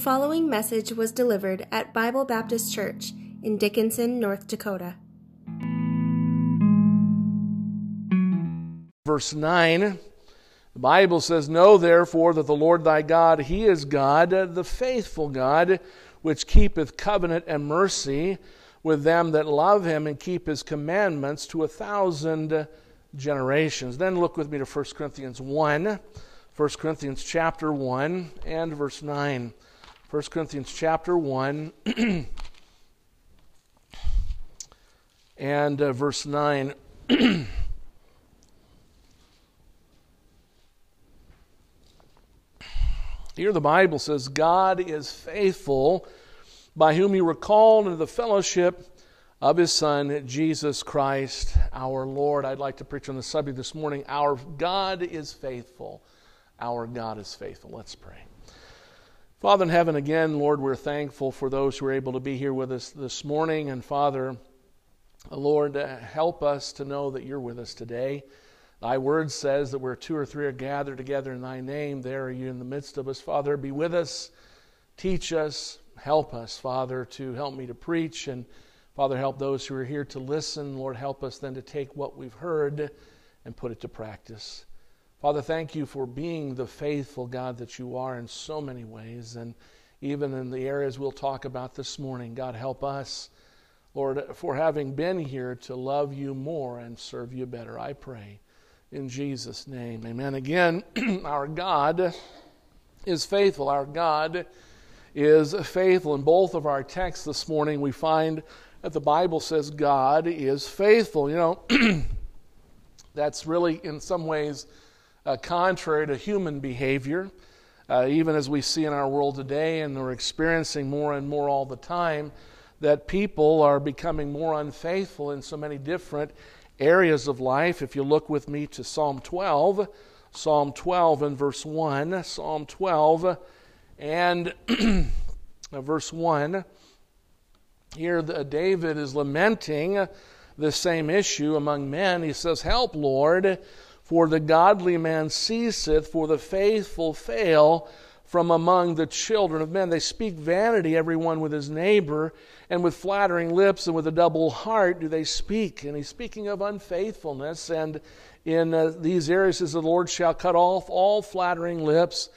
following message was delivered at Bible Baptist Church in Dickinson, North Dakota. Verse 9, the Bible says, Know therefore that the Lord thy God, he is God, the faithful God, which keepeth covenant and mercy with them that love him and keep his commandments to a thousand generations. Then look with me to 1 Corinthians 1. 1 Corinthians chapter 1 and verse 9. 1 Corinthians chapter 1 and uh, verse 9. Here the Bible says, God is faithful, by whom you were called into the fellowship of his Son, Jesus Christ our Lord. I'd like to preach on the subject this morning Our God is faithful. Our God is faithful. Let's pray. Father in heaven, again, Lord, we're thankful for those who are able to be here with us this morning. And Father, Lord, uh, help us to know that you're with us today. Thy word says that where two or three are gathered together in thy name, there are you in the midst of us. Father, be with us, teach us, help us, Father, to help me to preach. And Father, help those who are here to listen. Lord, help us then to take what we've heard and put it to practice. Father, thank you for being the faithful God that you are in so many ways. And even in the areas we'll talk about this morning, God, help us, Lord, for having been here to love you more and serve you better. I pray in Jesus' name. Amen. Again, our God is faithful. Our God is faithful. In both of our texts this morning, we find that the Bible says God is faithful. You know, that's really, in some ways, uh, contrary to human behavior. Uh, even as we see in our world today, and we're experiencing more and more all the time, that people are becoming more unfaithful in so many different areas of life. If you look with me to Psalm 12, Psalm 12 and verse 1, Psalm 12 and verse 1, here David is lamenting the same issue among men. He says, Help, Lord, for the godly man ceaseth, for the faithful fail from among the children of men. They speak vanity, everyone with his neighbor, and with flattering lips and with a double heart do they speak. And he's speaking of unfaithfulness. And in uh, these areas, says, The Lord shall cut off all flattering lips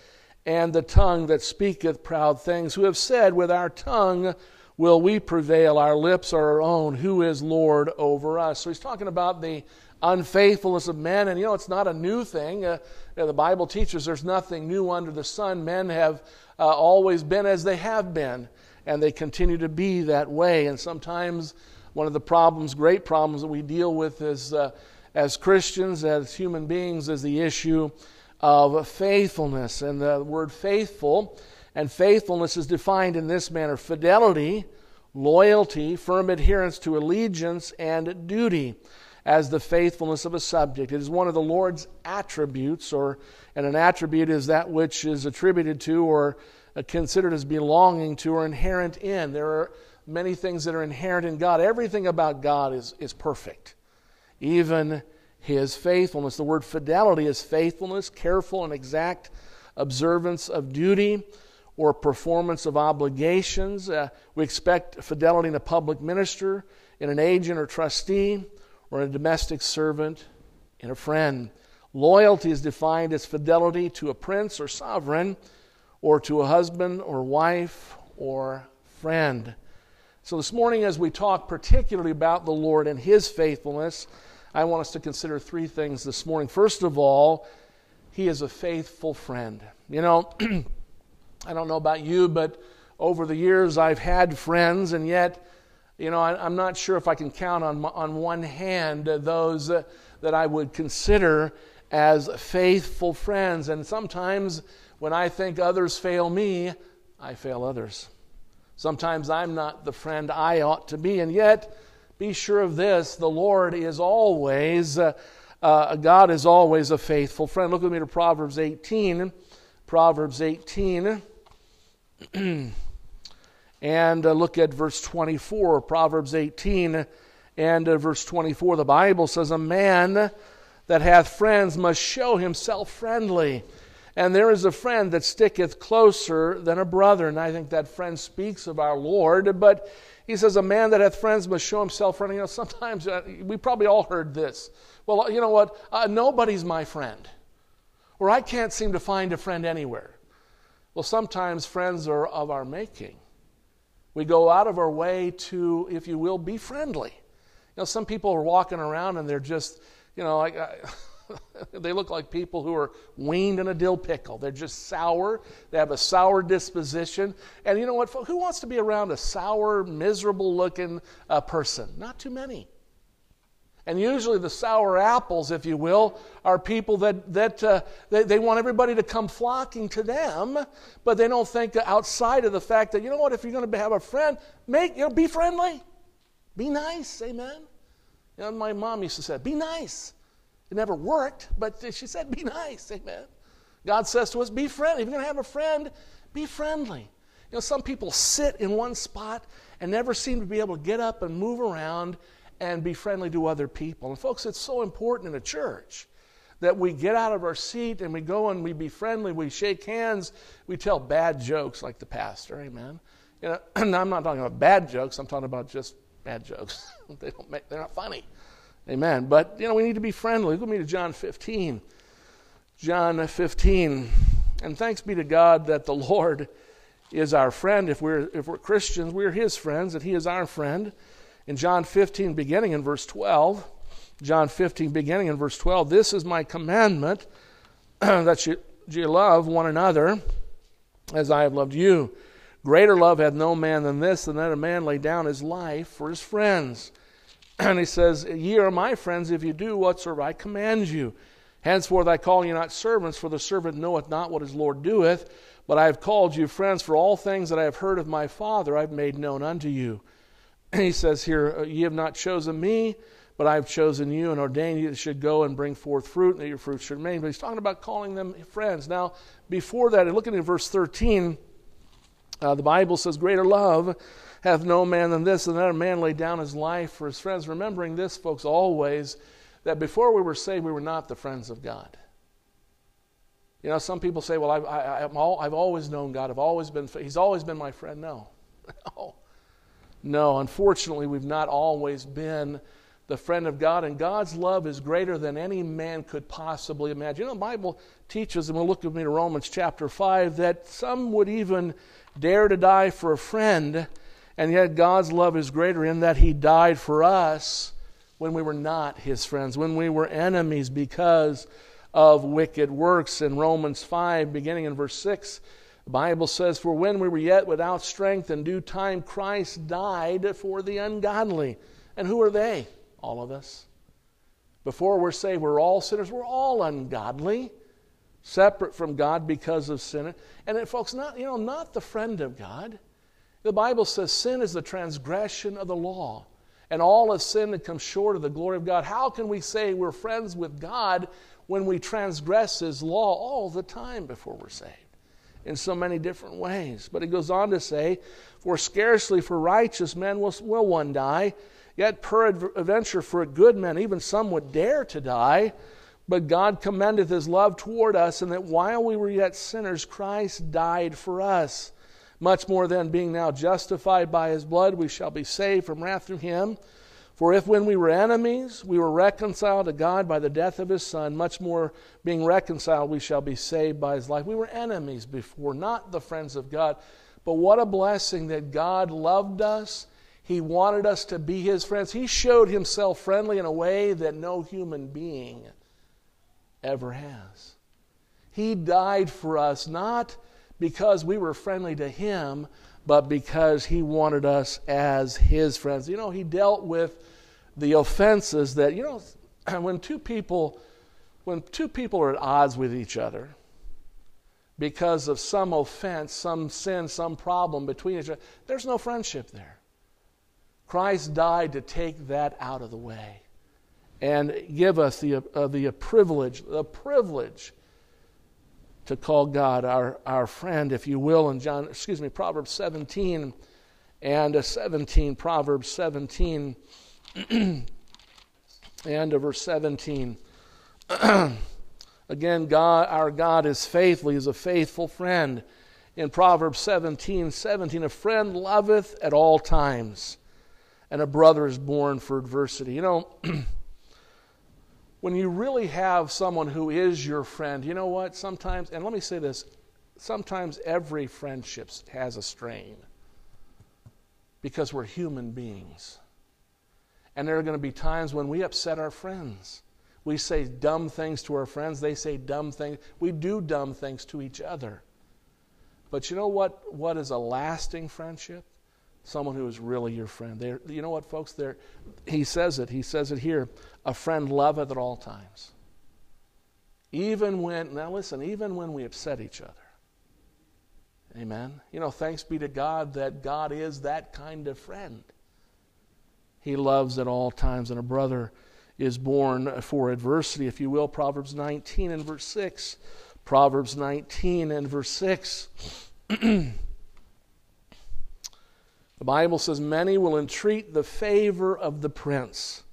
and the tongue that speaketh proud things, who have said, With our tongue will we prevail, our lips are our own, who is Lord over us. So he's talking about the unfaithfulness of men. And you know, it's not a new thing. Uh, you know, the Bible teaches there's nothing new under the sun. Men have uh, always been as they have been, and they continue to be that way. And sometimes one of the problems, great problems that we deal with as, uh, as Christians, as human beings, is the issue of faithfulness. And the word faithful and faithfulness is defined in this manner fidelity, loyalty, firm adherence to allegiance, and duty as the faithfulness of a subject. It is one of the Lord's attributes, or and an attribute is that which is attributed to or considered as belonging to or inherent in. There are many things that are inherent in God. Everything about God is, is perfect, even his faithfulness. The word fidelity is faithfulness, careful and exact observance of duty or performance of obligations. Uh, we expect fidelity in a public minister, in an agent or trustee or a domestic servant and a friend. Loyalty is defined as fidelity to a prince or sovereign, or to a husband or wife or friend. So, this morning, as we talk particularly about the Lord and His faithfulness, I want us to consider three things this morning. First of all, He is a faithful friend. You know, I don't know about you, but over the years I've had friends, and yet you know, I, am not sure if I can count on, on one hand those that I would consider as faithful friends. And sometimes when I think others fail me, I fail others. Sometimes I'm not the friend I ought to be. And yet, be sure of this the Lord is always, uh, uh, God is always a faithful friend. Look with me to Proverbs 18. Proverbs 18. and uh, look at verse 24, Proverbs 18 and uh, verse 24. The Bible says, A man that hath friends must show himself friendly, And there is a friend that sticketh closer than a brother. And I think that friend speaks of our Lord. But he says, A man that hath friends must show himself friendly. You know, sometimes uh, we probably all heard this. Well, you know what? Uh, nobody's my friend. Or I can't seem to find a friend anywhere. Well, sometimes friends are of our making. We go out of our way to, if you will, be friendly. You know, some people are walking around and they're just, you know, like. they look like people who are weaned in a dill pickle. They're just sour. They have a sour disposition. And you know what? Who wants to be around a sour, miserable looking uh, person? Not too many. And usually the sour apples, if you will, are people that, that uh, they, they want everybody to come flocking to them, but they don't think outside of the fact that, you know what, if you're going to have a friend, make, you know, be friendly. Be nice, amen. You know, my mom used to say, be nice. It never worked, but she said, be nice. Amen. God says to us, be friendly. If you're going to have a friend, be friendly. You know, some people sit in one spot and never seem to be able to get up and move around and be friendly to other people. And folks, it's so important in a church that we get out of our seat and we go and we be friendly, we shake hands, we tell bad jokes like the pastor. Amen. You know, I'm not talking about bad jokes, I'm talking about just bad jokes. they don't make, they're not funny. Amen. But, you know, we need to be friendly. Look with me to John 15. John 15. And thanks be to God that the Lord is our friend. If we're, if we're Christians, we're his friends, that he is our friend. In John 15, beginning in verse 12, John 15, beginning in verse 12, this is my commandment that you, you love one another as I have loved you. Greater love hath no man than this, than that a man lay down his life for his friends. And he says, Ye are my friends if you do whatsoever I command you. Henceforth I call you not servants, for the servant knoweth not what his Lord doeth. But I have called you friends, for all things that I have heard of my Father I have made known unto you. He says here, uh, Ye have not chosen me, but I have chosen you and ordained you that should go and bring forth fruit, and that your fruit should remain. But he's talking about calling them friends. Now, before that, looking at verse 13, uh, the Bible says, Greater love hath no man than this, and that a man laid down his life for his friends. Remembering this, folks, always, that before we were saved, we were not the friends of God. You know, some people say, well, I've, I, have I've always known God. I've always been, he's always been my friend. No. no. No, unfortunately, we've not always been the friend of God, and God's love is greater than any man could possibly imagine. You know, the Bible teaches, and we'll look with me to Romans chapter 5, that some would even dare to die for a friend and yet, God's love is greater in that He died for us when we were not His friends, when we were enemies because of wicked works. In Romans 5, beginning in verse 6, the Bible says, For when we were yet without strength, in due time Christ died for the ungodly. And who are they? All of us. Before we're saved, we're all sinners. We're all ungodly, separate from God because of sin. And folks, not, you know, not the friend of God. The Bible says sin is the transgression of the law, and all have sinned and come short of the glory of God. How can we say we're friends with God when we transgress His law all the time before we're saved? In so many different ways. But he goes on to say, For scarcely for righteous men will, will one die, yet peradventure for a good man, even some would dare to die. But God commendeth his love toward us, and that while we were yet sinners, Christ died for us. Much more then, being now justified by his blood, we shall be saved from wrath through him. For if when we were enemies, we were reconciled to God by the death of his Son, much more being reconciled, we shall be saved by his life. We were enemies before, not the friends of God. But what a blessing that God loved us. He wanted us to be his friends. He showed himself friendly in a way that no human being ever has. He died for us, not because we were friendly to him, but because he wanted us as his friends. You know, he dealt with the offenses that, you know, when two people when two people are at odds with each other because of some offense, some sin, some problem between each other, there's no friendship there. Christ died to take that out of the way and give us the, uh, the privilege, the privilege to call God our, our friend, if you will, in John, excuse me, Proverbs 17 and 17, Proverbs 17 and of verse 17. Again, God, our God is faithful. He is a faithful friend. In Proverbs 17 17, a friend loveth at all times, and a brother is born for adversity. You know, when you really have someone who is your friend, you know what? Sometimes, and let me say this sometimes every friendship has a strain because we're human beings. And there are going to be times when we upset our friends. We say dumb things to our friends, they say dumb things. We do dumb things to each other. But you know what, what is a lasting friendship? Someone who is really your friend. They're, you know what, folks? They're, he says it. He says it here. A friend loveth at all times. Even when, now listen, even when we upset each other. Amen. You know, thanks be to God that God is that kind of friend. He loves at all times, and a brother is born for adversity, if you will. Proverbs 19 and verse 6. Proverbs 19 and verse 6. the Bible says, Many will entreat the favor of the prince,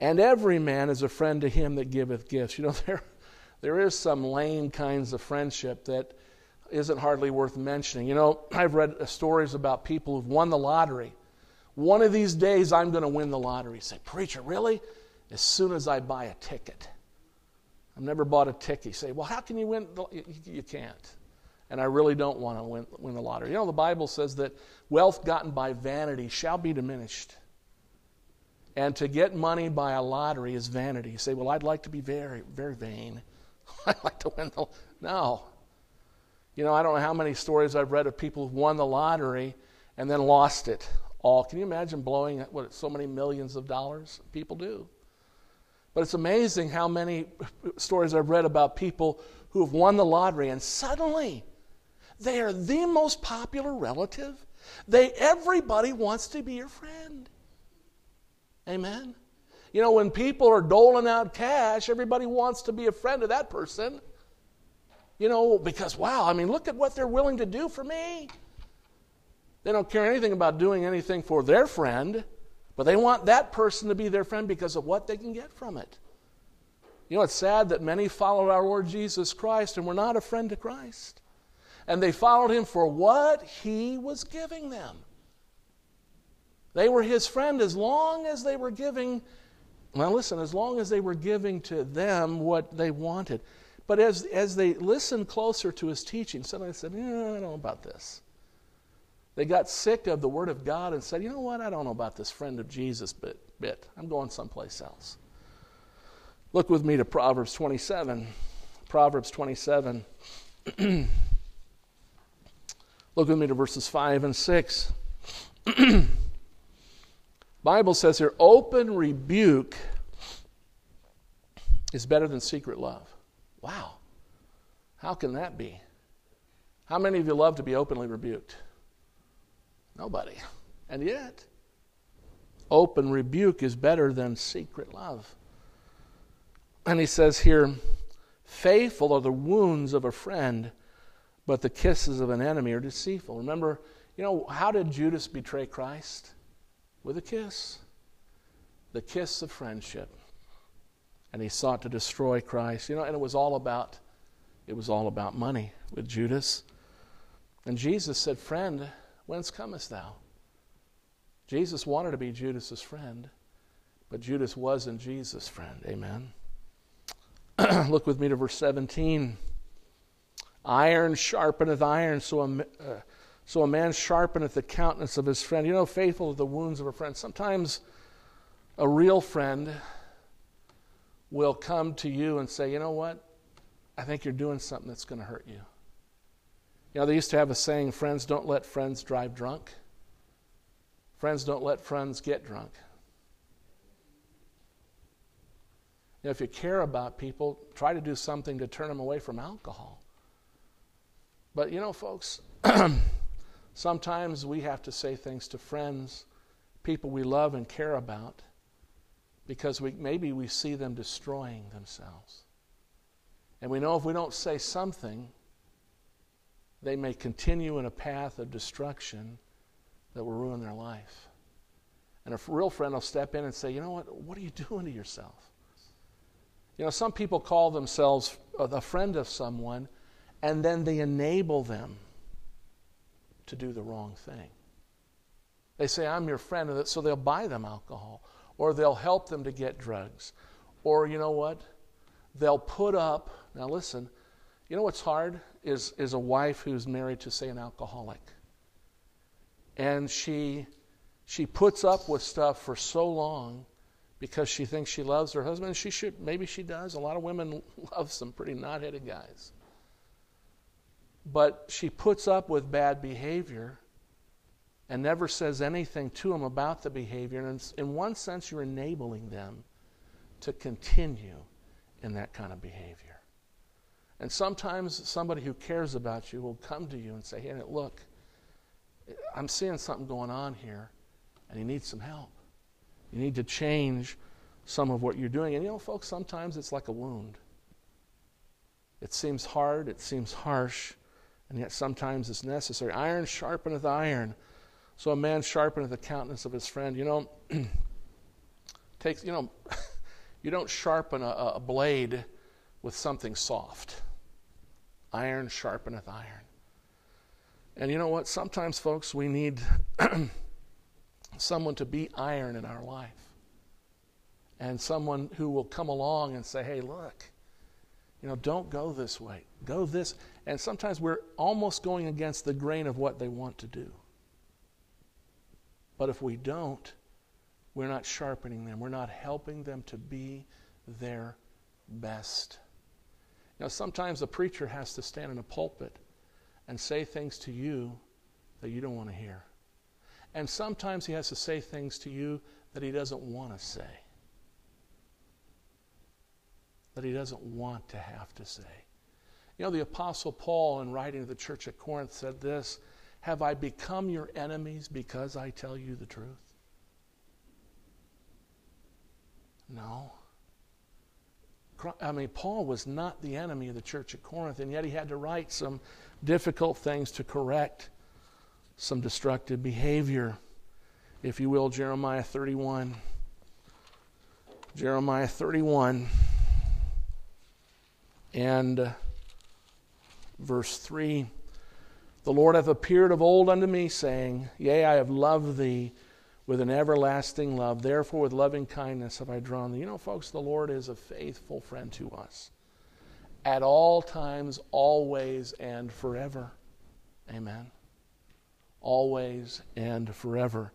and every man is a friend to him that giveth gifts. You know, there, there is some lame kinds of friendship that isn't hardly worth mentioning. You know, I've read stories about people who've won the lottery. One of these days, I'm going to win the lottery. Say, Preacher, really? As soon as I buy a ticket. I've never bought a ticket. You say, Well, how can you win? You, you can't. And I really don't want to win, win the lottery. You know, the Bible says that wealth gotten by vanity shall be diminished. And to get money by a lottery is vanity. You say, Well, I'd like to be very, very vain. I'd like to win the. No. You know, I don't know how many stories I've read of people who've won the lottery and then lost it all. Can you imagine blowing what so many millions of dollars people do? But it's amazing how many stories I've read about people who have won the lottery and suddenly they are the most popular relative. They everybody wants to be your friend. Amen. You know, when people are doling out cash, everybody wants to be a friend of that person. You know, because, wow, I mean, look at what they're willing to do for me. They don't care anything about doing anything for their friend, but they want that person to be their friend because of what they can get from it. You know, it's sad that many followed our Lord Jesus Christ and were not a friend to Christ. And they followed him for what he was giving them. They were his friend as long as they were giving, well, listen, as long as they were giving to them what they wanted. But as, as they listened closer to his teaching, suddenly they said, yeah, I don't know about this. They got sick of the Word of God and said, you know what, I don't know about this friend of Jesus bit. bit. I'm going someplace else. Look with me to Proverbs 27. Proverbs 27. Look with me to verses 5 and 6. Bible says here, open rebuke is better than secret love. Wow. How can that be? How many of you love to be openly rebuked? Nobody. And yet, open rebuke is better than secret love. And he says here, faithful are the wounds of a friend, but the kisses of an enemy are deceitful. Remember, you know, how did Judas betray Christ? With a kiss. The kiss of friendship and he sought to destroy Christ. You know, and it was all about it was all about money with Judas. And Jesus said, "Friend, whence comest thou?" Jesus wanted to be Judas's friend, but Judas wasn't Jesus' friend. Amen. Look with me to verse 17. Iron sharpeneth iron, so a, uh, so a man sharpeneth the countenance of his friend. You know, faithful to the wounds of a friend. Sometimes a real friend will come to you and say, you know what? I think you're doing something that's going to hurt you. You know, they used to have a saying friends don't let friends drive drunk, friends don't let friends get drunk. You know, if you care about people, try to do something to turn them away from alcohol. But you know, folks, sometimes we have to say things to friends, people we love and care about because we, maybe we see them destroying themselves. And we know if we don't say something, they may continue in a path of destruction that will ruin their life. And a real friend will step in and say, You know what? What are you doing to yourself? You know, some people call themselves a friend of someone and then they enable them to do the wrong thing. They say, I'm your friend, so they'll buy them alcohol, or they'll help them to get drugs, or you know what? They'll put up, now listen, you know what's hard? Is, is a wife who's married to, say, an alcoholic. And she, she puts up with stuff for so long because she thinks she loves her husband. She should, maybe she does. A lot of women love some pretty knot-headed guys. But she puts up with bad behavior and never says anything to them about the behavior. And in one sense, you're enabling them to continue in that kind of behavior. And sometimes somebody who cares about you will come to you and say, Hey, look, I'm seeing something going on here, and you need some help. You need to change some of what you're doing. And you know, folks, sometimes it's like a wound. It seems hard, it seems harsh, and yet sometimes it's necessary. Iron sharpeneth iron. So a man sharpeneth the countenance of his friend. You know, takes, you know, you don't sharpen a, a blade with something soft. Iron sharpeneth iron. And you know what? Sometimes, folks, we need someone to be iron in our life. And someone who will come along and say, hey, look, you know, don't go this way. Go this. And sometimes we're almost going against the grain of what they want to do. But if we don't, we're not sharpening them. We're not helping them to be their best. You know, sometimes a preacher has to stand in a pulpit and say things to you that you don't want to hear. And sometimes he has to say things to you that he doesn't want to say, that he doesn't want to have to say. You know, the Apostle Paul, in writing to the church at Corinth, said this Have I become your enemies because I tell you the truth? No. I mean, Paul was not the enemy of the church at Corinth, and yet he had to write some difficult things to correct some destructive behavior. If you will, Jeremiah 31. Jeremiah 31 and uh, verse 3 The Lord hath appeared of old unto me, saying, Yea, I have loved thee with an everlasting love. Therefore, with loving kindness have I drawn thee. You know, folks, the Lord is a faithful friend to us at all times, always, and forever. Amen. Always and forever.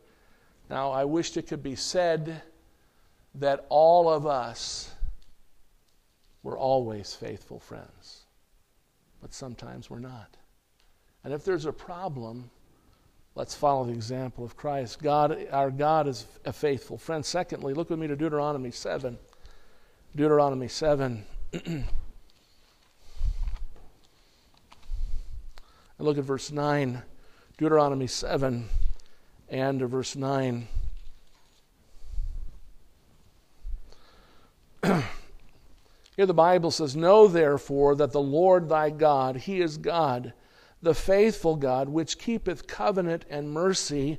Now, I wished it could be said that all of us were always faithful friends, but sometimes we're not. And if there's a problem, let's follow the example of Christ. God, our God is a faithful friend. Secondly, look with me to Deuteronomy 7. Deuteronomy 7. And look at verse 9, Deuteronomy 7 and verse 9. Here the Bible says, Know therefore that the Lord thy God, he is God, the faithful God, which keepeth covenant and mercy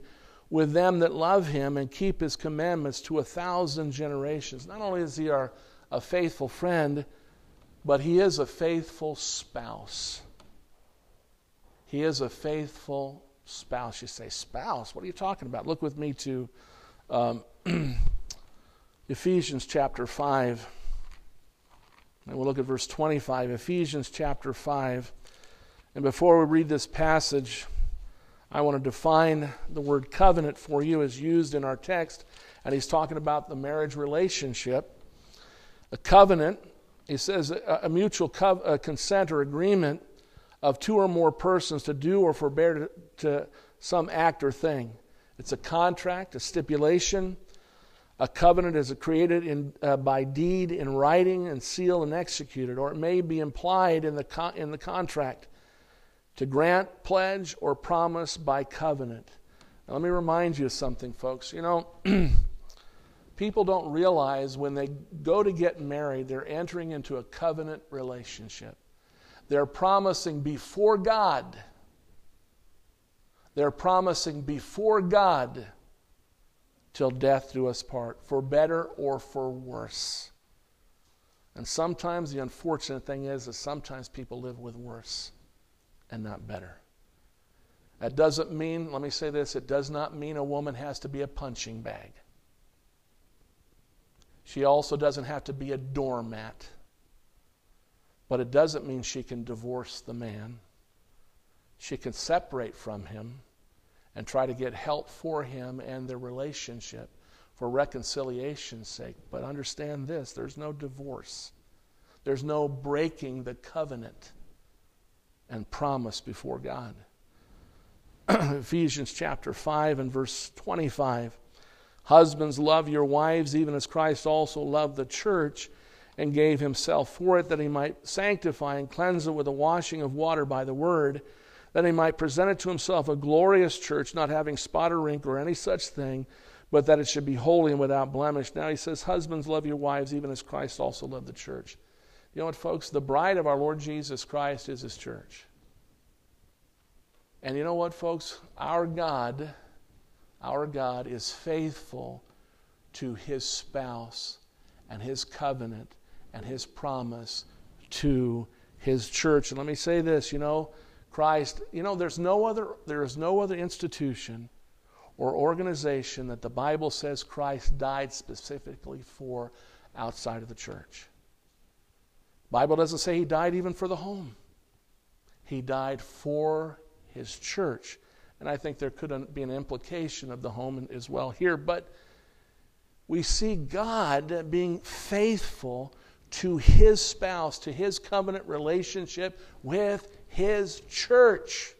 with them that love him and keep his commandments to a thousand generations. Not only is he our a faithful friend, but he is a faithful spouse. He is a faithful spouse. You say, spouse? What are you talking about? Look with me to um, Ephesians chapter 5. And we'll look at verse 25. Ephesians chapter 5. And before we read this passage, I want to define the word covenant for you as used in our text. And he's talking about the marriage relationship. A covenant, he says, a, mutual co- a consent or agreement of two or more persons to do or forbear to, to some act or thing. It's a contract, a stipulation. A covenant is created in, uh, by deed in writing and sealed and executed, or it may be implied in the, in the contract to grant, pledge, or promise by covenant. Now, let me remind you of something, folks. You know, people don't realize when they go to get married, they're entering into a covenant relationship. They're promising before God. They're promising before God till death do us part, for better or for worse. And sometimes the unfortunate thing is that sometimes people live with worse and not better. That doesn't mean, let me say this, it does not mean a woman has to be a punching bag. She also doesn't have to be a doormat. But it doesn't mean she can divorce the man. She can separate from him and try to get help for him and their relationship for reconciliation's sake. But understand this there's no divorce, there's no breaking the covenant and promise before God. Ephesians chapter 5 and verse 25. Husbands, love your wives, even as Christ also loved the church and gave himself for it, that he might sanctify and cleanse it with the washing of water by the word, that he might present it to himself a glorious church, not having spot or wrinkle or any such thing, but that it should be holy and without blemish. Now he says, Husbands, love your wives, even as Christ also loved the church. You know what, folks? The bride of our Lord Jesus Christ is his church. And you know what, folks? Our God, our God is faithful to his spouse and his covenant and his promise to his church. And let me say this, you know, Christ, you know, there's no other there is no other institution or organization that the Bible says Christ died specifically for outside of the church. Bible doesn't say he died even for the home. He died for his church. And I think there could be an implication of the home as well here. But we see God being faithful to his spouse, to his covenant relationship with his church.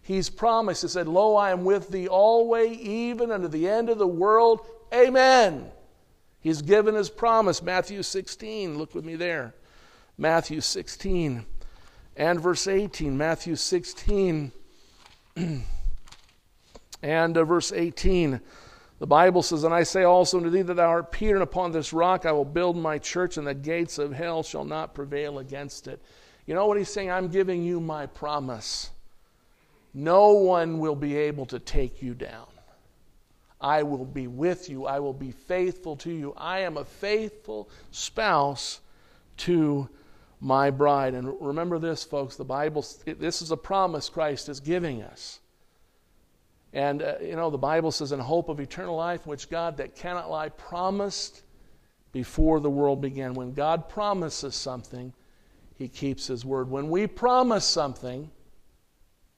He's promised, He said, Lo, I am with thee always, even unto the end of the world. Amen. He's given his promise. Matthew 16, look with me there. Matthew 16 and verse 18. Matthew 16 and uh, verse 18. The Bible says, And I say also unto thee that thou art Peter, and upon this rock I will build my church, and the gates of hell shall not prevail against it. You know what he's saying? I'm giving you my promise. No one will be able to take you down. I will be with you. I will be faithful to you. I am a faithful spouse to my bride. And remember this, folks the Bible, this is a promise Christ is giving us. And, uh, you know, the Bible says, in hope of eternal life, which God that cannot lie promised before the world began. When God promises something, he keeps his word. When we promise something,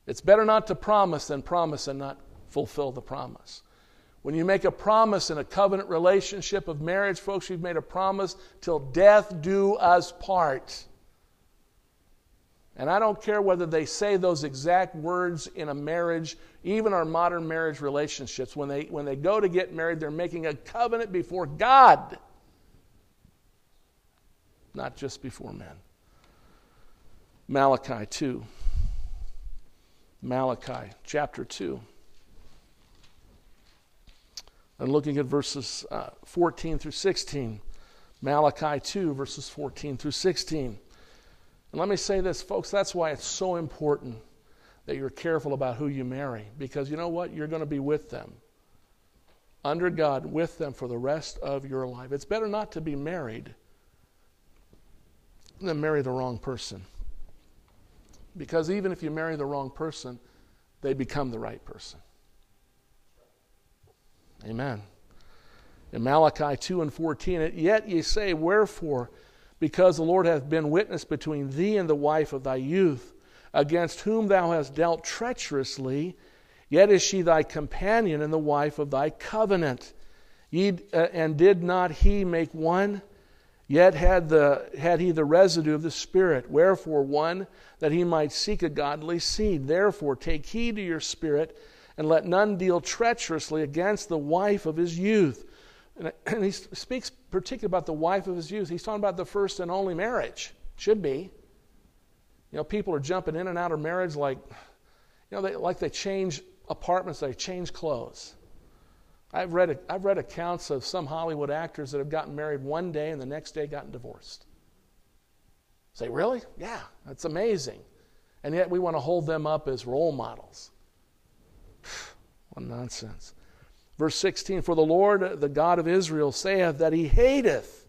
it's better not to promise than promise and not fulfill the promise. When you make a promise in a covenant relationship of marriage, folks, you've made a promise till death do us part. And I don't care whether they say those exact words in a marriage, even our modern marriage relationships. When they, when they go to get married, they're making a covenant before God, not just before men. Malachi 2. Malachi chapter 2. And looking at verses uh, 14 through 16. Malachi 2, verses 14 through 16. And let me say this, folks, that's why it's so important that you're careful about who you marry. Because you know what? You're going to be with them. Under God, with them for the rest of your life. It's better not to be married than marry the wrong person. Because even if you marry the wrong person, they become the right person. Amen. In Malachi 2 and 14, yet ye say, Wherefore? because the Lord hath been witness between thee and the wife of thy youth, against whom thou hast dealt treacherously, yet is she thy companion and the wife of thy covenant. Ye, uh, and did not he make one? Yet had, the, had he the residue of the Spirit. Wherefore, one, that he might seek a godly seed. Therefore, take heed to your spirit, and let none deal treacherously against the wife of his youth. And, he speaks particularly about the wife of his youth. He's talking about the first and only marriage. Should be. You know, people are jumping in and out of marriage like, you know, they, like they change apartments, they change clothes. I've read, a, I've read accounts of some Hollywood actors that have gotten married one day and the next day gotten divorced. Say, really? Yeah, that's amazing. And yet we want to hold them up as role models. What nonsense. Verse 16 For the Lord, the God of Israel, saith that he hateth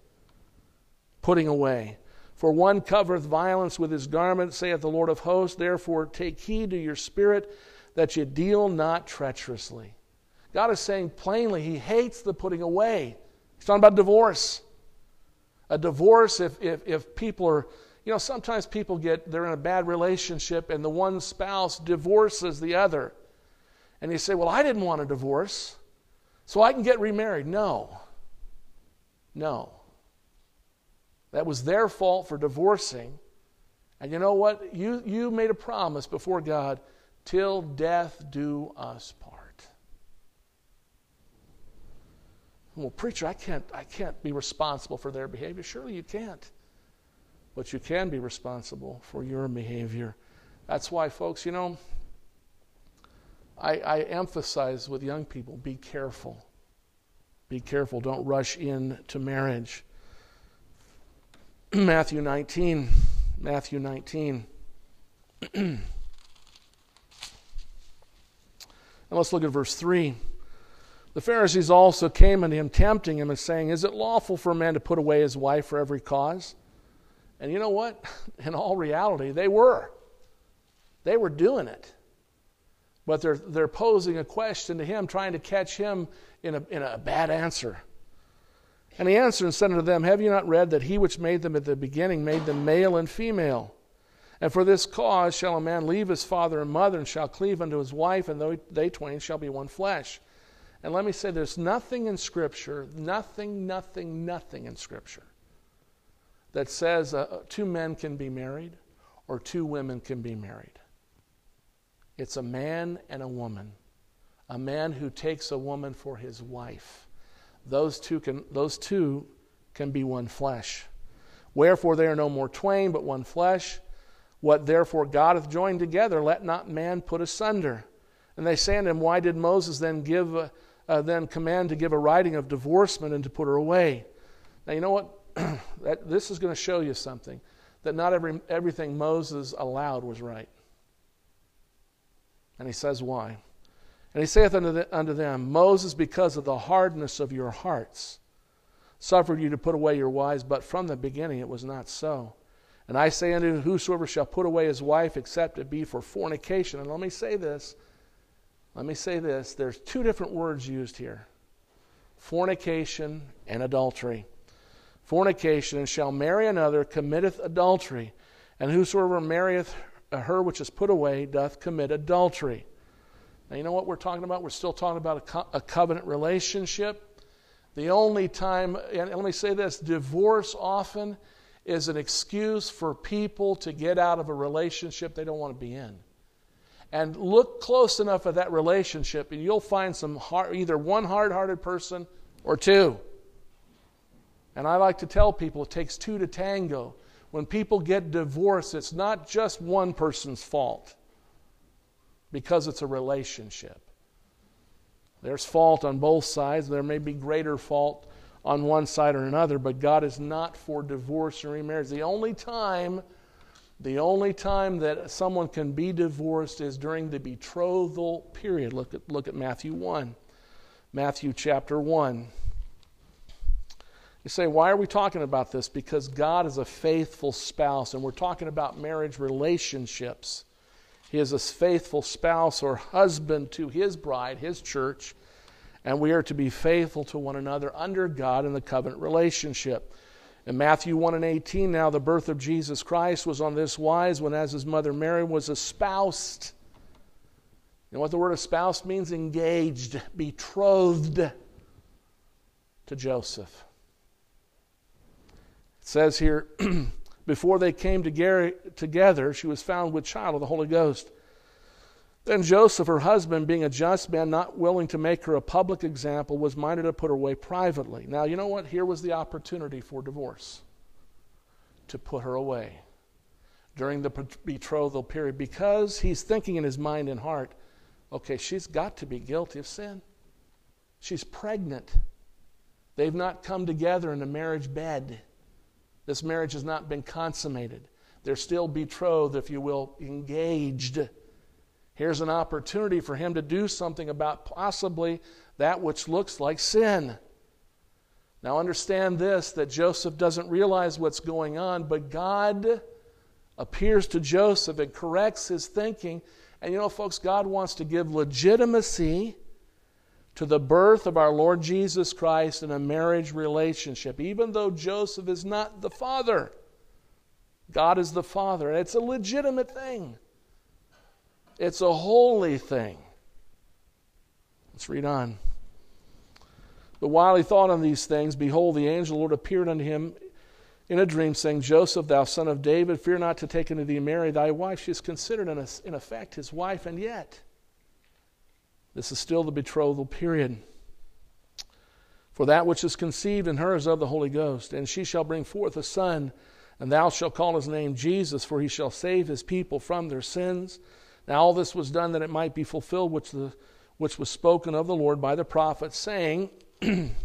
putting away. For one covereth violence with his garment, saith the Lord of hosts. Therefore, take heed to your spirit that you deal not treacherously. God is saying plainly, He hates the putting away. He's talking about divorce. A divorce, if, if, if people are, you know, sometimes people get, they're in a bad relationship and the one spouse divorces the other. And you say, well, I didn't want a divorce, so I can get remarried. No. No. That was their fault for divorcing. And you know what? You, you made a promise before God till death do us part. Well, preacher, I can't, I can't be responsible for their behavior. Surely you can't. But you can be responsible for your behavior. That's why, folks, you know, I, I emphasize with young people be careful. Be careful. Don't rush in to marriage. Matthew 19. Matthew 19. and let's look at verse 3. The Pharisees also came unto him, tempting him, and saying, Is it lawful for a man to put away his wife for every cause? And you know what? In all reality, they were. They were doing it. But they're, they're posing a question to him, trying to catch him in a, in a bad answer. And he answered and said unto them, Have you not read that he which made them at the beginning made them male and female? And for this cause shall a man leave his father and mother, and shall cleave unto his wife, and they twain shall be one flesh. And let me say there's nothing in Scripture, nothing, nothing, nothing in Scripture that says uh, two men can be married or two women can be married. It's a man and a woman. A man who takes a woman for his wife. Those two can, those two can be one flesh. Wherefore they are no more twain, but one flesh. What therefore God hath joined together, let not man put asunder. And they say unto him, Why did Moses then give uh, uh, then command to give a writing of divorcement and to put her away. Now, you know what? that, this is going to show you something that not every, everything Moses allowed was right. And he says, Why? And he saith unto, the, unto them, Moses, because of the hardness of your hearts, suffered you to put away your wives, but from the beginning it was not so. And I say unto whosoever shall put away his wife, except it be for fornication. And let me say this let me say this there's two different words used here fornication and adultery. Fornication, and shall marry another, committeth adultery. And whosoever marrieth her which is put away doth commit adultery. Now, you know what we're talking about? We're still talking about a, co- a covenant relationship. The only time, and let me say this divorce often is an excuse for people to get out of a relationship they don't want to be in and look close enough at that relationship, and you'll find some hard, either one hard hearted person or two. And I like to tell people it takes two to tango. When people get divorced, it's not just one person's fault because it's a relationship. There's fault on both sides. There may be greater fault on one side or another, but God is not for divorce or remarriage. The only time the only time that someone can be divorced is during the betrothal period. Look at, look at Matthew 1. Matthew chapter 1. You say, why are we talking about this? Because God is a faithful spouse, and we're talking about marriage relationships. He is a faithful spouse or husband to his bride, his church, and we are to be faithful to one another under God in the covenant relationship. In Matthew 1 and 18, now the birth of Jesus Christ was on this wise when, as his mother Mary was espoused. Know what the word espoused means? Engaged, betrothed to Joseph. Says here, before they came together, she was found with child of the Holy Ghost. Then Joseph, her husband, being a just man, not willing to make her a public example, was minded to put her away privately. Now, you know what? Here was the opportunity for divorce to put her away during the betrothal period because he's thinking in his mind and heart, okay, she's got to be guilty of sin. She's pregnant. They've not come together in a marriage bed. This marriage has not been consummated. They're still betrothed, if you will, engaged. Here's an opportunity for him to do something about possibly that which looks like sin. Now, understand this that Joseph doesn't realize what's going on, but God appears to Joseph and corrects his thinking. And you know, folks, God wants to give legitimacy to the birth of our Lord Jesus Christ in a marriage relationship, even though Joseph is not the father. God is the father. And it's a legitimate thing, it's a holy thing. Let's read on. But while he thought on these things, behold, the angel of the Lord appeared unto him in a dream, saying, Joseph, thou son of David, fear not to take unto thee Mary thy wife. She is considered in effect his wife, and yet this is still the betrothal period. For that which is conceived in her is of the Holy Ghost, and she shall bring forth a son, and thou shalt call his name Jesus, for he shall save his people from their sins. Now all this was done that it might be fulfilled which, the, which was spoken of the Lord by the prophet, saying,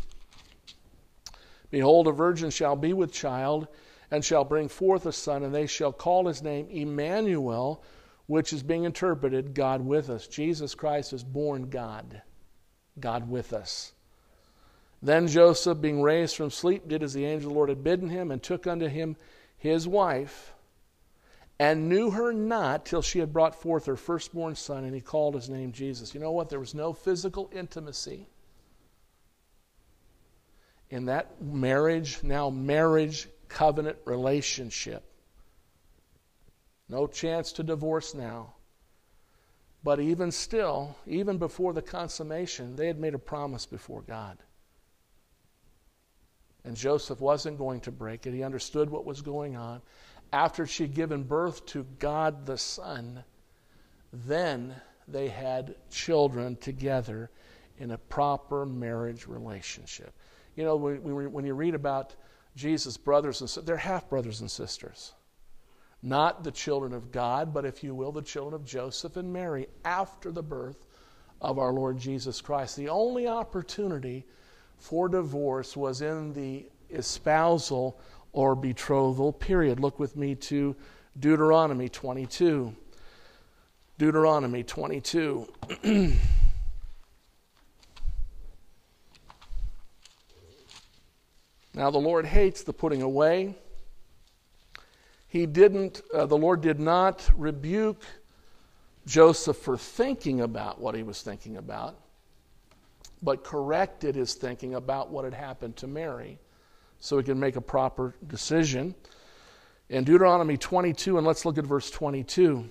Behold, a virgin shall be with child, and shall bring forth a son, and they shall call his name Emmanuel, which is being interpreted God with us. Jesus Christ is born God, God with us. Then Joseph, being raised from sleep, did as the angel of the Lord had bidden him, and took unto him his wife, and knew her not till she had brought forth her firstborn son, and he called his name Jesus. You know what? There was no physical intimacy in that marriage, now marriage covenant relationship. No chance to divorce now. But even still, even before the consummation, they had made a promise before God. And Joseph wasn't going to break it. He understood what was going on. After she'd given birth to God the Son, then they had children together in a proper marriage relationship. You know, when, you read about Jesus' brothers and sisters, they're half brothers and sisters. Not the children of God, but if you will, the children of Joseph and Mary after the birth of our Lord Jesus Christ. The only opportunity for divorce was in the espousal or betrothal period. Look with me to Deuteronomy 22. Deuteronomy 22. Now, the Lord hates the putting away. He didn't, uh, the Lord did not rebuke Joseph for thinking about what he was thinking about, but corrected his thinking about what had happened to Mary so he could make a proper decision. In Deuteronomy 22, and let's look at verse 22.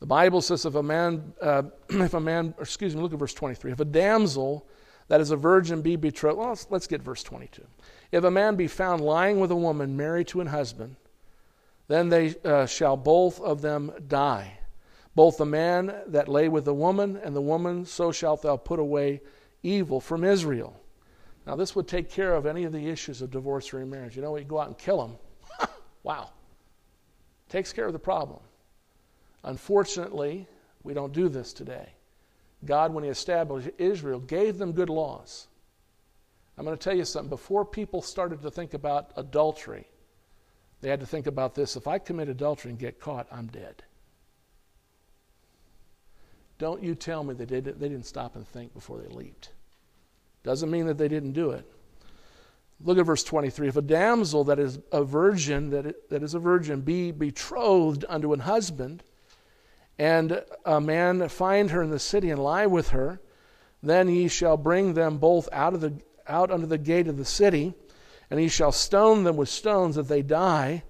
The Bible says, if a man, uh, if a man, excuse me, look at verse 23. If a damsel that is a virgin be betrothed, well, let's, let's get verse 22. If a man be found lying with a woman married to an husband, then they uh, shall both of them die. Both the man that lay with the woman and the woman, so shalt thou put away evil from Israel. Now, this would take care of any of the issues of divorce or remarriage. You know, you go out and kill them. wow. Takes care of the problem. Unfortunately, we don't do this today. God, when He established Israel, gave them good laws. I'm going to tell you something. Before people started to think about adultery, they had to think about this if I commit adultery and get caught, I'm dead. Don't you tell me that they, did, they didn't stop and think before they leaped. Doesn't mean that they didn't do it. Look at verse 23. If a damsel that is a virgin, that, that is a virgin, be betrothed unto an husband, and a man find her in the city and lie with her, then ye shall bring them both out of the out under the gate of the city, and he shall stone them with stones that they die.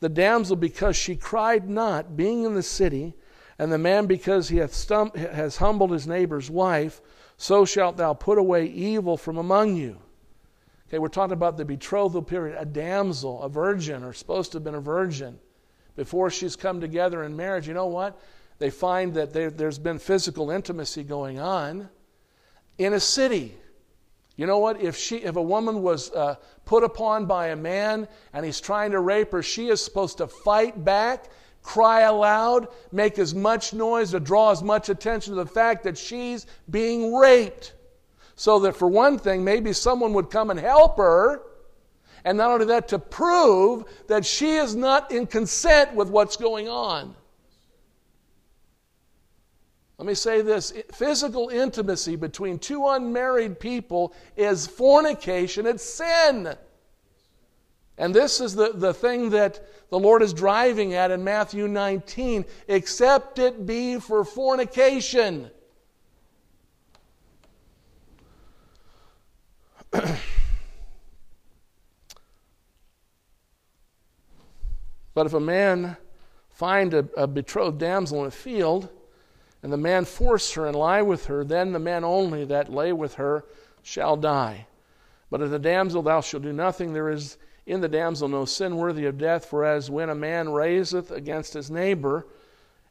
The damsel, because she cried not, being in the city, and the man, because he hath stum- has humbled his neighbor's wife, so shalt thou put away evil from among you. Okay, we're talking about the betrothal period. A damsel, a virgin, or supposed to have been a virgin, before she's come together in marriage. You know what? They find that there, there's been physical intimacy going on in a city. You know what? If she, if a woman was uh, put upon by a man and he's trying to rape her, she is supposed to fight back, cry aloud, make as much noise to draw as much attention to the fact that she's being raped. So that for one thing, maybe someone would come and help her. And not only that, to prove that she is not in consent with what's going on. Let me say this physical intimacy between two unmarried people is fornication, it's sin. And this is the, the thing that the Lord is driving at in Matthew 19 except it be for fornication. but if a man find a, a betrothed damsel in a field, and the man force her and lie with her, then the man only that lay with her shall die. But of the damsel thou shalt do nothing, there is in the damsel no sin worthy of death, for as when a man raiseth against his neighbor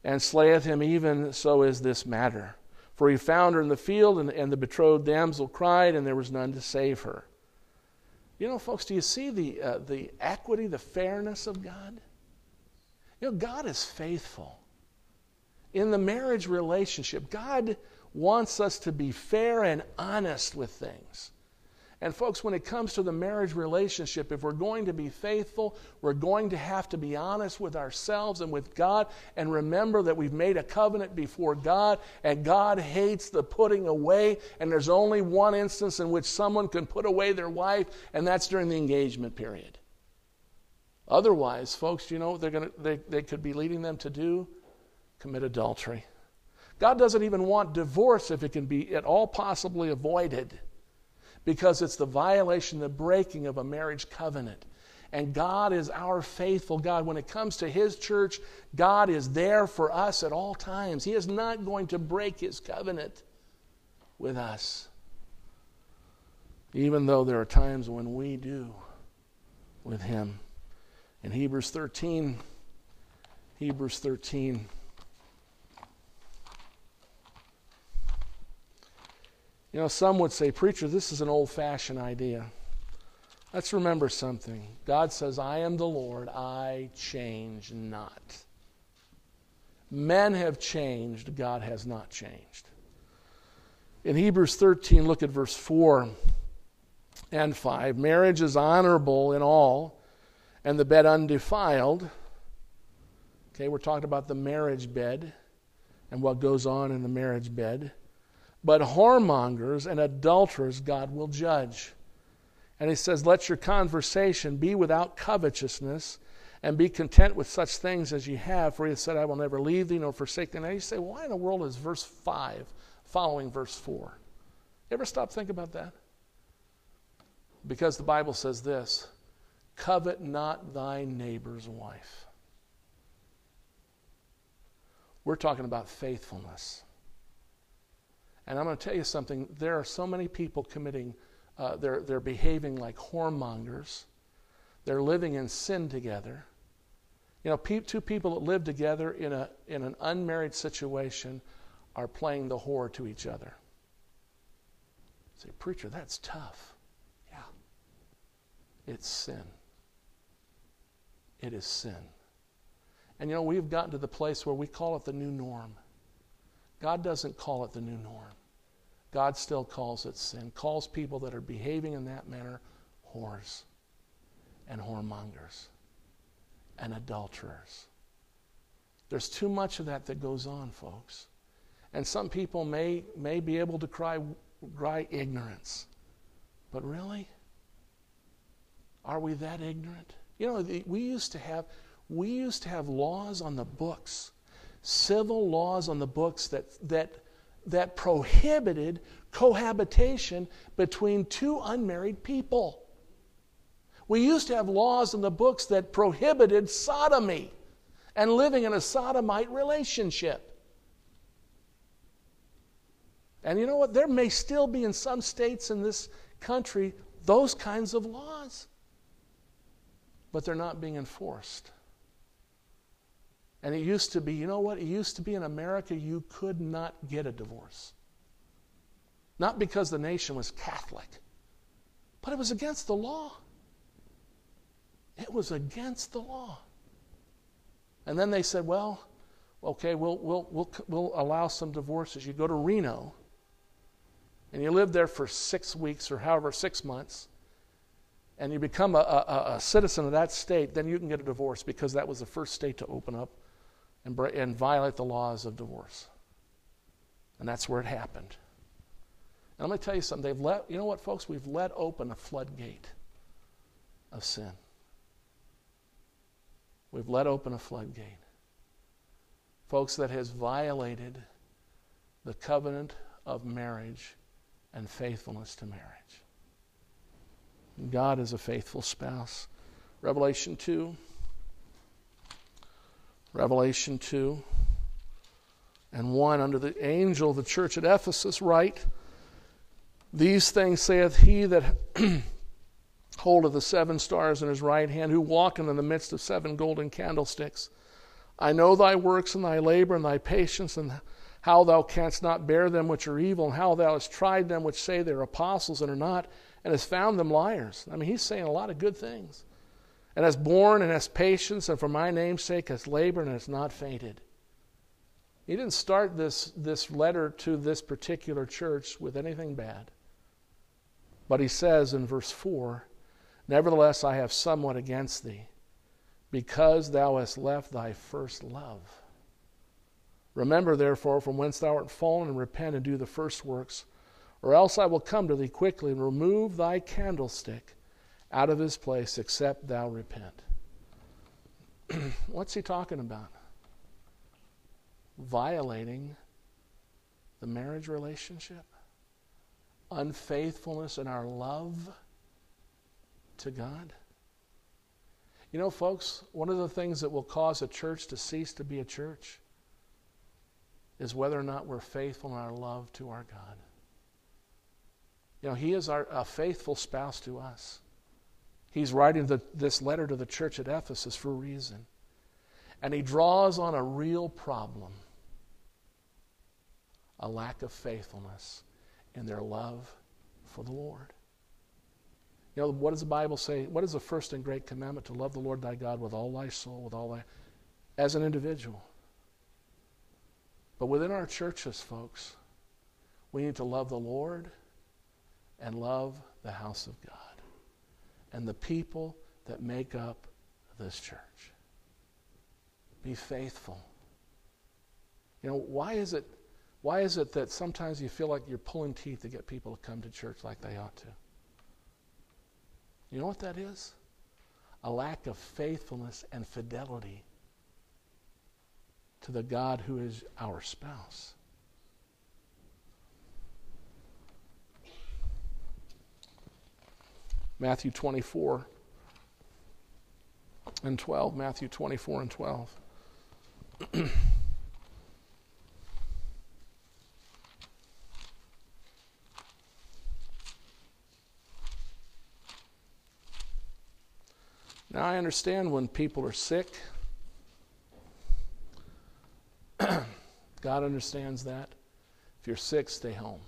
and slayeth him, even so is this matter. For he found her in the field, and, and the betrothed damsel cried, and there was none to save her. You know, folks, do you see the, uh, the equity, the fairness of God? You know, God is faithful in the marriage relationship, God wants us to be fair and honest with things. And, folks, when it comes to the marriage relationship, if we're going to be faithful, we're going to have to be honest with ourselves and with God and remember that we've made a covenant before God and God hates the putting away. And there's only one instance in which someone can put away their wife, and that's during the engagement period. Otherwise, folks, you know they're gonna, they, they could be leading them to do? Commit adultery. God doesn't even want divorce if it can be at all possibly avoided because it's the violation, the breaking of a marriage covenant. And God is our faithful God. When it comes to His church, God is there for us at all times. He is not going to break His covenant with us, even though there are times when we do with Him. In Hebrews 13, Hebrews 13. You know, some would say, Preacher, this is an old fashioned idea. Let's remember something. God says, I am the Lord, I change not. Men have changed, God has not changed. In Hebrews 13, look at verse 4 and 5. Marriage is honorable in all, and the bed undefiled. Okay, we're talking about the marriage bed and what goes on in the marriage bed. But whoremongers and adulterers God will judge. And he says, Let your conversation be without covetousness, and be content with such things as you have, for he said, I will never leave thee nor forsake thee. Now you say, why in the world is verse 5 following verse 4? You ever stop think about that? Because the Bible says this covet not thy neighbor's wife. We're talking about faithfulness. And I'm going to tell you something there are so many people committing, uh, they're, they're behaving like whoremongers, they're living in sin together. You know, pe- two people that live together in, a, in an unmarried situation are playing the whore to each other. say, Preacher, that's tough. Yeah. It's sin. It is sin. And you know, we've gotten to the place where we call it the new norm. God doesn't call it the new norm. God still calls it sin, calls people that are behaving in that manner whores and whoremongers and adulterers. There's too much of that that goes on, folks. And some people may, may be able to cry, cry ignorance. But really? Are we that ignorant? You know, we used to have we used to have laws on the books civil laws on the books that, that, that prohibited cohabitation between two unmarried people. We used to have laws in the books that prohibited sodomy and living in a sodomite relationship. And you know what? There may still be in some states in this country those kinds of laws, but they're not being enforced. And it used to be, you know what? It used to be in America you could not get a divorce. Not because the nation was Catholic, but it was against the law. It was against the law. And then they said, well, okay, we'll, we'll, we'll, we'll allow some divorces. You go to Reno, and you live there for six weeks or however, six months, and you become a, a, a citizen of that state, then you can get a divorce because that was the first state to open up and, and violate the laws of divorce. And that's where it happened. And I'm going to tell you something. They've let, you know what, folks? We've let open a floodgate of sin. We've let open a floodgate. Folks, that has violated the covenant of marriage and faithfulness to marriage. God is a faithful spouse. Revelation 2. Revelation 2 and 1. Under the angel of the church at Ephesus, write, These things saith he that holdeth the seven stars in his right hand, who walketh in the midst of seven golden candlesticks. I know thy works and thy labor and thy patience, and how thou canst not bear them which are evil, and how thou hast tried them which say they're apostles and are not, and hast found them liars. I mean, he's saying a lot of good things and has borne and has patience, and for my name's sake has labored and has not fainted. He didn't start this, this letter to this particular church with anything bad. But he says in verse 4 Nevertheless, I have somewhat against thee, because thou hast left thy first love. Remember, therefore, from whence thou art fallen, and repent and do the first works, or else I will come to thee quickly and remove thy candlestick out of his place except thou repent. What's he talking about? Violating the marriage relationship, unfaithfulness in our love to God. You know, folks, one of the things that will cause a church to cease to be a church is whether or not we're faithful in our love to our God. You know, He is our, a faithful spouse to us. He's writing the, this letter to the church at Ephesus for a reason. And he draws on a real problem a lack of faithfulness in their love for the Lord. You know, what does the Bible say? What is the first and great commandment? To love the Lord thy God with all thy soul, with all thy. as an individual. But within our churches, folks, we need to love the Lord and love the house of God and the people that make up this church. Be faithful. You know, why is it why is it that sometimes you feel like you're pulling teeth to get people to come to church like they ought to? You know what that is? A lack of faithfulness and fidelity to the God who is our spouse. Matthew 24 and 12. Matthew 24 and 12. now, I understand when people are sick. God understands that. If you're sick, stay home.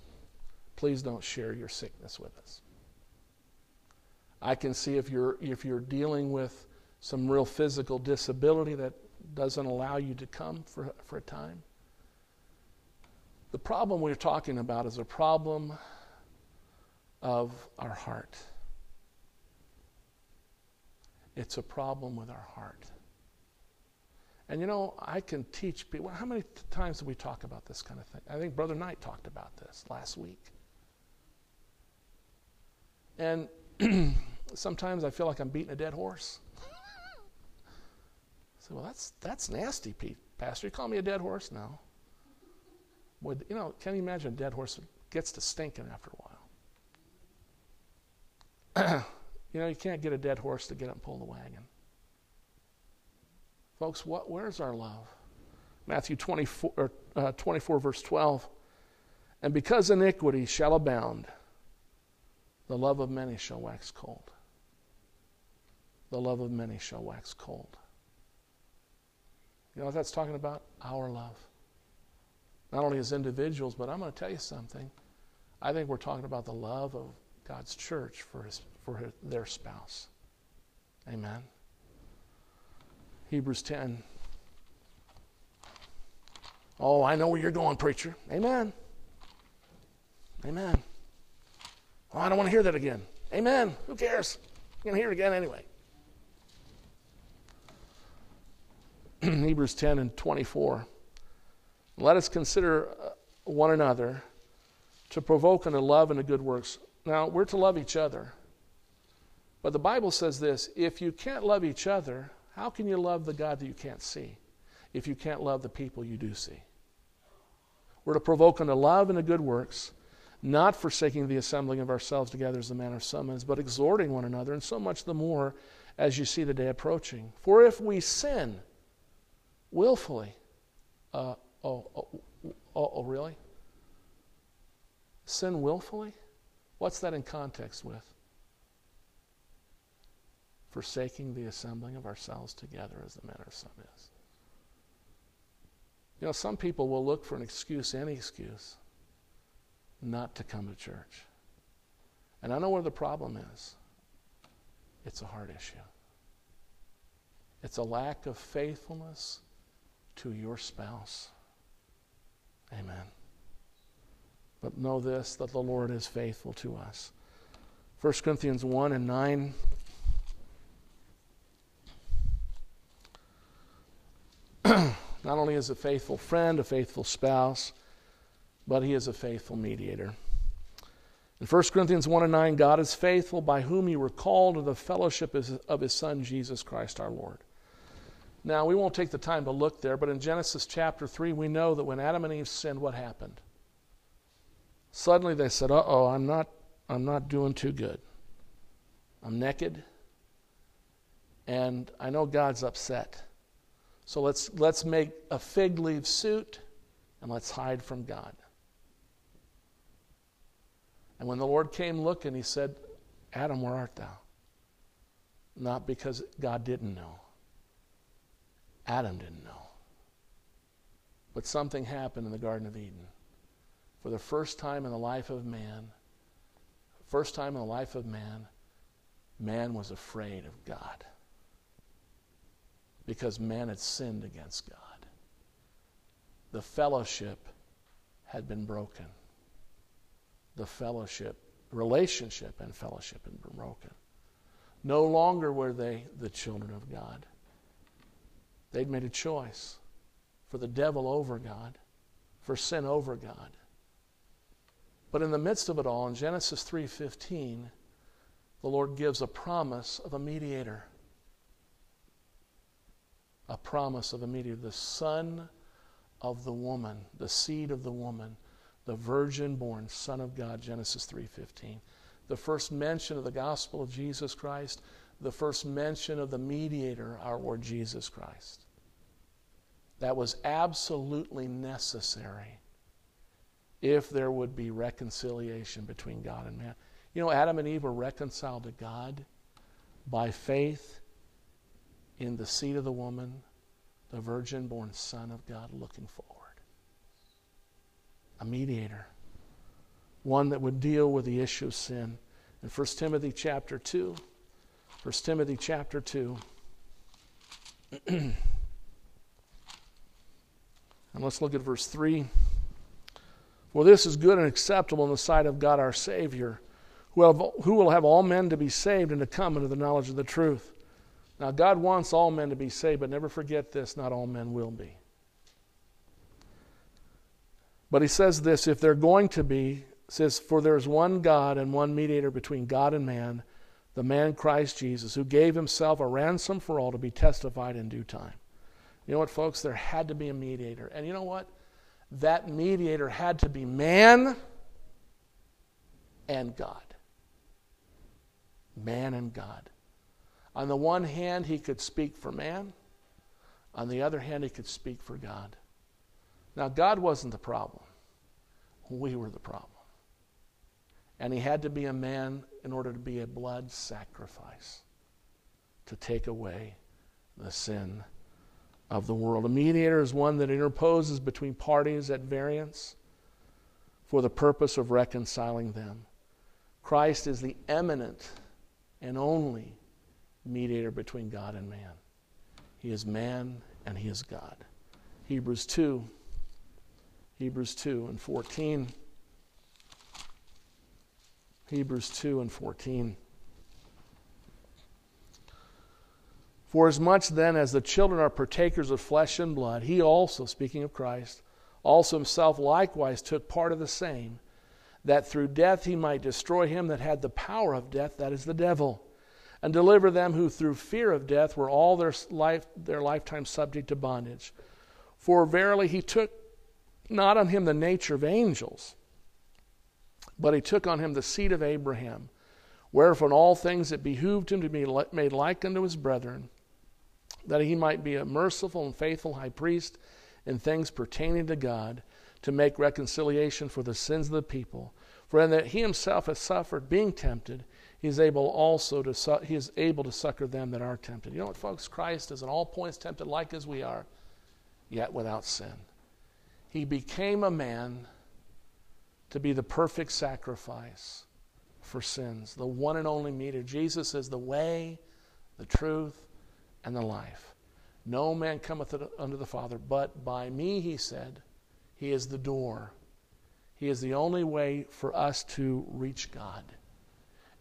Please don't share your sickness with us. I can see if you're, if you're dealing with some real physical disability that doesn't allow you to come for, for a time. The problem we're talking about is a problem of our heart. It's a problem with our heart. And you know, I can teach people. How many times do we talk about this kind of thing? I think Brother Knight talked about this last week. And sometimes I feel like I'm beating a dead horse. I said, well, that's, that's nasty, Pete. Pastor, you call me a dead horse? No. Would, you know, can you imagine a dead horse gets to stinking after a while? you know, you can't get a dead horse to get up and pull the wagon. Folks, what, where's our love? Matthew 24, or, uh, 24, verse 12. And because iniquity shall abound, the love of many shall wax cold the love of many shall wax cold. You know what that's talking about? Our love. Not only as individuals, but I'm going to tell you something. I think we're talking about the love of God's church for, his, for his, their spouse. Amen. Hebrews 10. Oh, I know where you're going, preacher. Amen. Amen. Oh, I don't want to hear that again. Amen. Who cares? You're going to hear it again anyway. Hebrews 10 and 24. Let us consider uh, one another to provoke unto love and to good works. Now, we're to love each other. But the Bible says this if you can't love each other, how can you love the God that you can't see if you can't love the people you do see? We're to provoke unto love and to good works, not forsaking the assembling of ourselves together as the manner of some is, but exhorting one another, and so much the more as you see the day approaching. For if we sin willfully, uh, oh, oh, oh, oh, really? Sin willfully? What's that in context with? Forsaking the assembling of ourselves together as the manner of some is. You know, some people will look for an excuse, any excuse, not to come to church. And I know where the problem is it's a heart issue, it's a lack of faithfulness to your spouse. Amen. But know this that the Lord is faithful to us. 1 Corinthians 1 and 9. Not only is a faithful friend, a faithful spouse, but he is a faithful mediator. In 1 Corinthians 1 and 9, God is faithful by whom you were called to the fellowship of his Son, Jesus Christ our Lord. Now, we won't take the time to look there, but in Genesis chapter 3, we know that when Adam and Eve sinned, what happened? Suddenly they said, Uh oh, I'm not, I'm not doing too good. I'm naked, and I know God's upset. So let's, let's make a fig leaf suit and let's hide from God. And when the Lord came looking, he said, Adam, where art thou? Not because God didn't know. Adam didn't know. But something happened in the Garden of Eden. For the first time in the life of man, first time in the life of man, man was afraid of God because man had sinned against God. The fellowship had been broken. The fellowship, relationship, and fellowship had been broken. No longer were they the children of God. They'd made a choice for the devil over God, for sin over God. But in the midst of it all, in Genesis 3:15, the Lord gives a promise of a mediator a promise of a mediator, the son of the woman, the seed of the woman, the virgin born son of God, Genesis 3:15. The first mention of the gospel of Jesus Christ, the first mention of the mediator, our Lord Jesus Christ. That was absolutely necessary if there would be reconciliation between God and man. You know, Adam and Eve were reconciled to God by faith in the seed of the woman, the virgin born Son of God looking forward. A mediator, one that would deal with the issue of sin. In 1 Timothy chapter 2, 1 Timothy chapter 2, and let's look at verse 3. For this is good and acceptable in the sight of God our Savior, who who will have all men to be saved and to come into the knowledge of the truth. Now, God wants all men to be saved, but never forget this not all men will be. But he says this if they're going to be, says, For there is one God and one mediator between God and man, the man Christ Jesus, who gave himself a ransom for all to be testified in due time. You know what, folks? There had to be a mediator. And you know what? That mediator had to be man and God. Man and God. On the one hand, he could speak for man. On the other hand, he could speak for God. Now, God wasn't the problem. We were the problem. And he had to be a man in order to be a blood sacrifice to take away the sin of the world. A mediator is one that interposes between parties at variance for the purpose of reconciling them. Christ is the eminent and only mediator between God and man. He is man and he is God. Hebrews 2, Hebrews 2 and 14. Hebrews 2 and 14. For as much then as the children are partakers of flesh and blood, he also, speaking of Christ, also himself likewise took part of the same, that through death he might destroy him that had the power of death, that is the devil, and deliver them who through fear of death were all their, life, their lifetime subject to bondage. For verily he took not on him the nature of angels, but he took on him the seed of Abraham. Wherefore, in all things it behooved him to be made like unto his brethren, that he might be a merciful and faithful high priest in things pertaining to God, to make reconciliation for the sins of the people. For in that he himself has suffered, being tempted, he is able also to su- he is able to succor them that are tempted. You know what, folks? Christ is in all points tempted like as we are, yet without sin. He became a man to be the perfect sacrifice for sins, the one and only mediator. Jesus is the way, the truth, and the life. No man cometh unto the Father but by me, he said. He is the door. He is the only way for us to reach God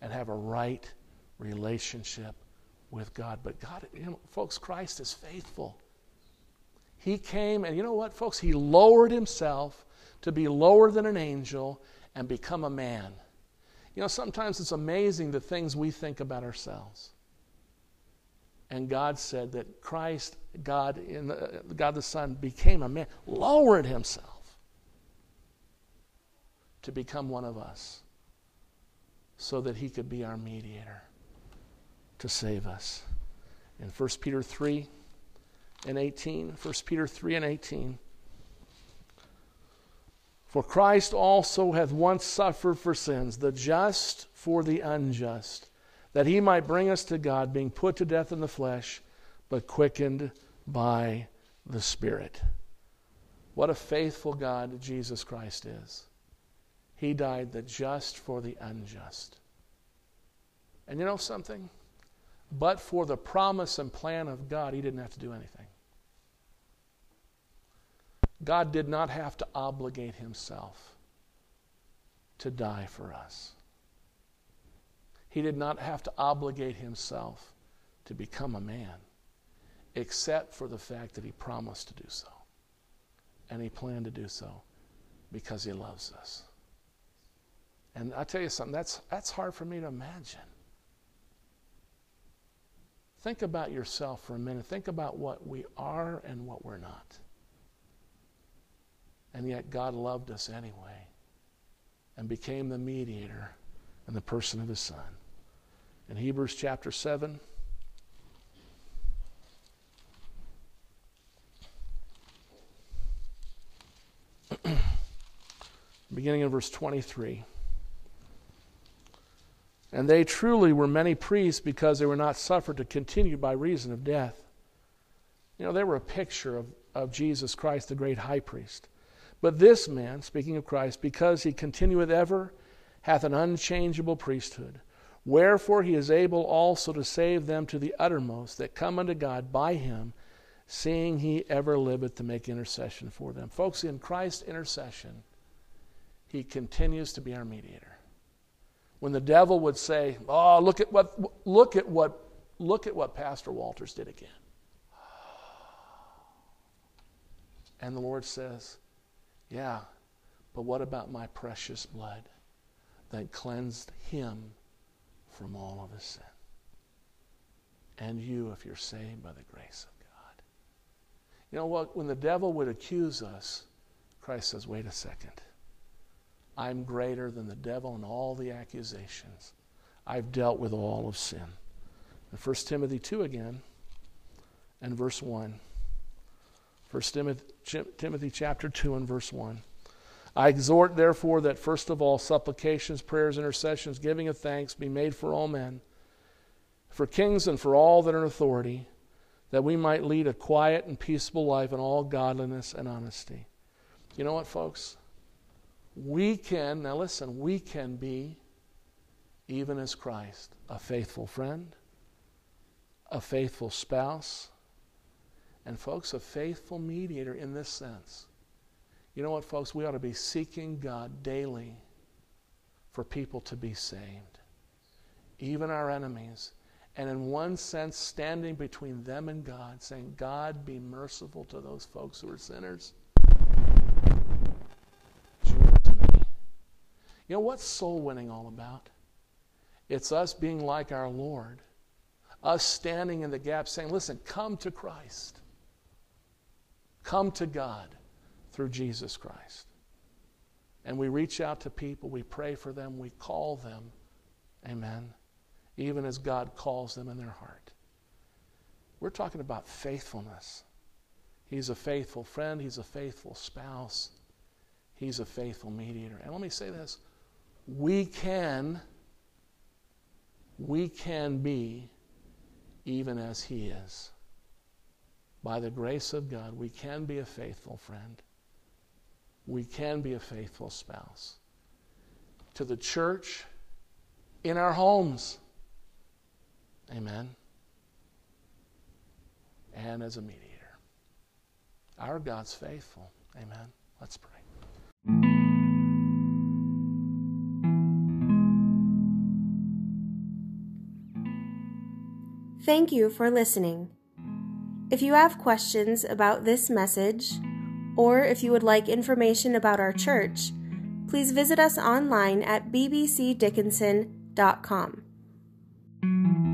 and have a right relationship with God. But God, you know, folks, Christ is faithful. He came, and you know what, folks? He lowered himself to be lower than an angel and become a man. You know, sometimes it's amazing the things we think about ourselves. And God said that Christ, God, in the, God the Son, became a man, lowered himself to become one of us so that he could be our mediator to save us. In 1 Peter 3 and 18, 1 Peter 3 and 18. For Christ also hath once suffered for sins, the just for the unjust that he might bring us to God, being put to death in the flesh, but quickened by the Spirit. What a faithful God Jesus Christ is. He died the just for the unjust. And you know something? But for the promise and plan of God, he didn't have to do anything. God did not have to obligate himself to die for us. He did not have to obligate himself to become a man, except for the fact that he promised to do so. And he planned to do so because he loves us. And I tell you something, that's, that's hard for me to imagine. Think about yourself for a minute. Think about what we are and what we're not. And yet God loved us anyway and became the mediator in the person of his son in Hebrews chapter 7. Beginning in verse 23. And they truly were many priests because they were not suffered to continue by reason of death. You know, they were a picture of, of Jesus Christ, the great high priest. But this man, speaking of Christ, because he continueth ever, hath an unchangeable priesthood. Wherefore he is able also to save them to the uttermost that come unto God by him, seeing he ever liveth to make intercession for them. Folks, in Christ's intercession, he continues to be our mediator. When the devil would say, "Oh, look at what look at what look at what Pastor Walters did again." And the Lord says, "Yeah, but what about my precious blood that cleansed him from all of his sin. And you, if you're saved by the grace of God. You know what? When the devil would accuse us, Christ says, wait a second. I'm greater than the devil and all the accusations. I've dealt with all of sin. In 1 Timothy 2 again, and verse 1. 1 Timothy, Timothy chapter 2 and verse 1. I exhort, therefore, that first of all supplications, prayers, intercessions, giving of thanks be made for all men, for kings and for all that are in authority, that we might lead a quiet and peaceable life in all godliness and honesty. You know what, folks? We can, now listen, we can be, even as Christ, a faithful friend, a faithful spouse, and, folks, a faithful mediator in this sense. You know what, folks? We ought to be seeking God daily for people to be saved, even our enemies. And in one sense, standing between them and God, saying, God, be merciful to those folks who are sinners. You know what's soul winning all about? It's us being like our Lord, us standing in the gap saying, Listen, come to Christ. Come to God through Jesus Christ. And we reach out to people, we pray for them, we call them. Amen. Even as God calls them in their heart. We're talking about faithfulness. He's a faithful friend, He's a faithful spouse, He's a faithful mediator. And let me say this we can, we can be even as He is. By the grace of God, we can be a faithful friend. We can be a faithful spouse. To the church, in our homes. Amen. And as a mediator. Our God's faithful. Amen. Let's pray. Thank you for listening. If you have questions about this message, or if you would like information about our church, please visit us online at bbcdickinson.com.